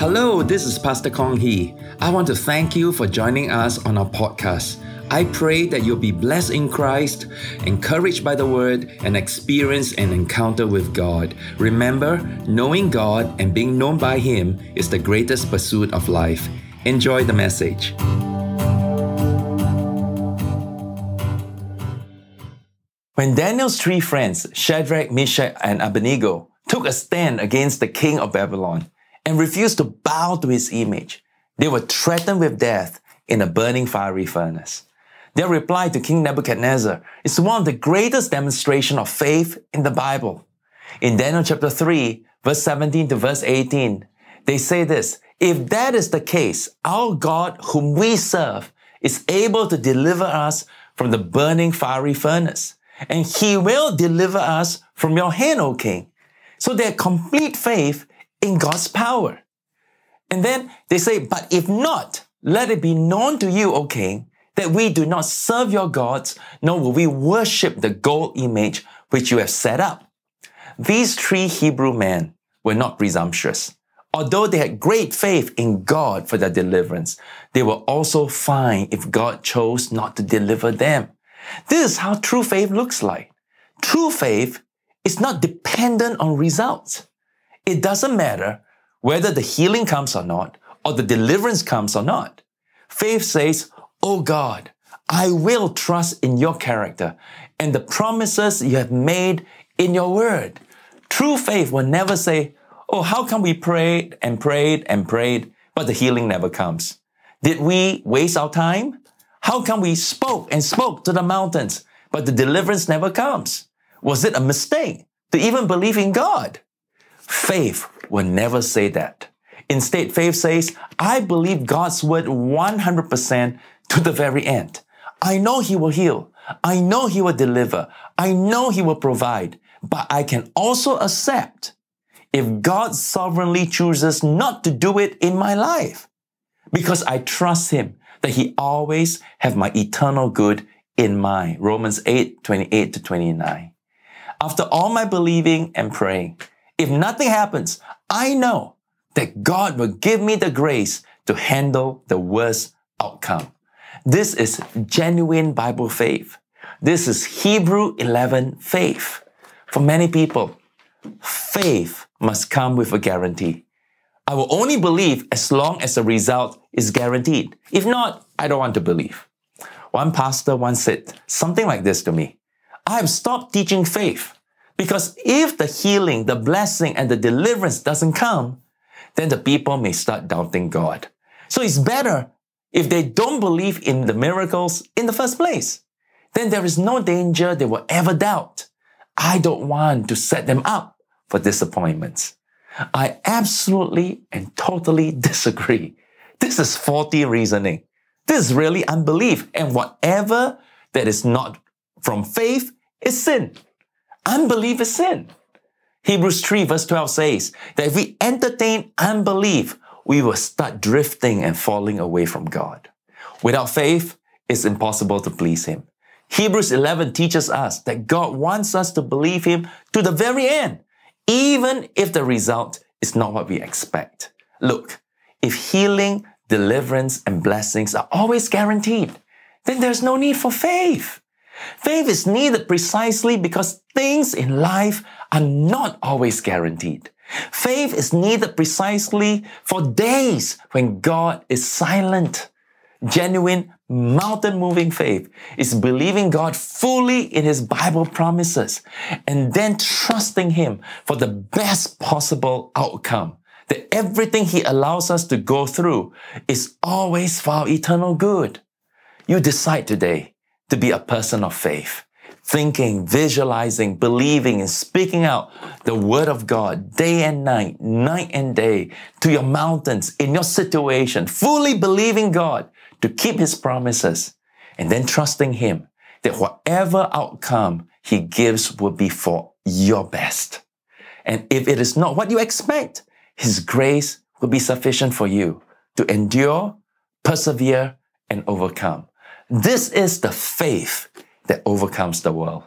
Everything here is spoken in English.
Hello, this is Pastor Kong Hee. I want to thank you for joining us on our podcast. I pray that you'll be blessed in Christ, encouraged by the Word, and experience an encounter with God. Remember, knowing God and being known by Him is the greatest pursuit of life. Enjoy the message. When Daniel's three friends, Shadrach, Meshach, and Abednego, took a stand against the king of Babylon, and refused to bow to his image. They were threatened with death in a burning fiery furnace. Their reply to King Nebuchadnezzar is one of the greatest demonstration of faith in the Bible. In Daniel chapter 3, verse 17 to verse 18, they say this, if that is the case, our God whom we serve is able to deliver us from the burning fiery furnace, and he will deliver us from your hand, O king. So their complete faith in God's power. And then they say, but if not, let it be known to you, O king, that we do not serve your gods, nor will we worship the gold image which you have set up. These three Hebrew men were not presumptuous. Although they had great faith in God for their deliverance, they were also fine if God chose not to deliver them. This is how true faith looks like. True faith is not dependent on results. It doesn't matter whether the healing comes or not, or the deliverance comes or not. Faith says, Oh God, I will trust in your character and the promises you have made in your word. True faith will never say, Oh, how come we prayed and prayed and prayed, but the healing never comes? Did we waste our time? How come we spoke and spoke to the mountains, but the deliverance never comes? Was it a mistake to even believe in God? Faith will never say that. Instead, faith says, I believe God's word 100% to the very end. I know He will heal. I know He will deliver. I know He will provide. But I can also accept if God sovereignly chooses not to do it in my life because I trust Him that He always have my eternal good in mind. Romans 8, 28 to 29. After all my believing and praying, if nothing happens, I know that God will give me the grace to handle the worst outcome. This is genuine Bible faith. This is Hebrew 11 faith. For many people, faith must come with a guarantee. I will only believe as long as the result is guaranteed. If not, I don't want to believe. One pastor once said something like this to me. I have stopped teaching faith because if the healing, the blessing, and the deliverance doesn't come, then the people may start doubting God. So it's better if they don't believe in the miracles in the first place. Then there is no danger they will ever doubt. I don't want to set them up for disappointments. I absolutely and totally disagree. This is faulty reasoning. This is really unbelief. And whatever that is not from faith is sin. Unbelief is sin. Hebrews 3 verse 12 says that if we entertain unbelief, we will start drifting and falling away from God. Without faith, it's impossible to please Him. Hebrews 11 teaches us that God wants us to believe Him to the very end, even if the result is not what we expect. Look, if healing, deliverance, and blessings are always guaranteed, then there's no need for faith. Faith is needed precisely because things in life are not always guaranteed. Faith is needed precisely for days when God is silent. Genuine, mountain moving faith is believing God fully in His Bible promises and then trusting Him for the best possible outcome. That everything He allows us to go through is always for our eternal good. You decide today to be a person of faith. Thinking, visualizing, believing, and speaking out the word of God day and night, night and day to your mountains, in your situation, fully believing God to keep his promises and then trusting him that whatever outcome he gives will be for your best. And if it is not what you expect, his grace will be sufficient for you to endure, persevere, and overcome. This is the faith that overcomes the world.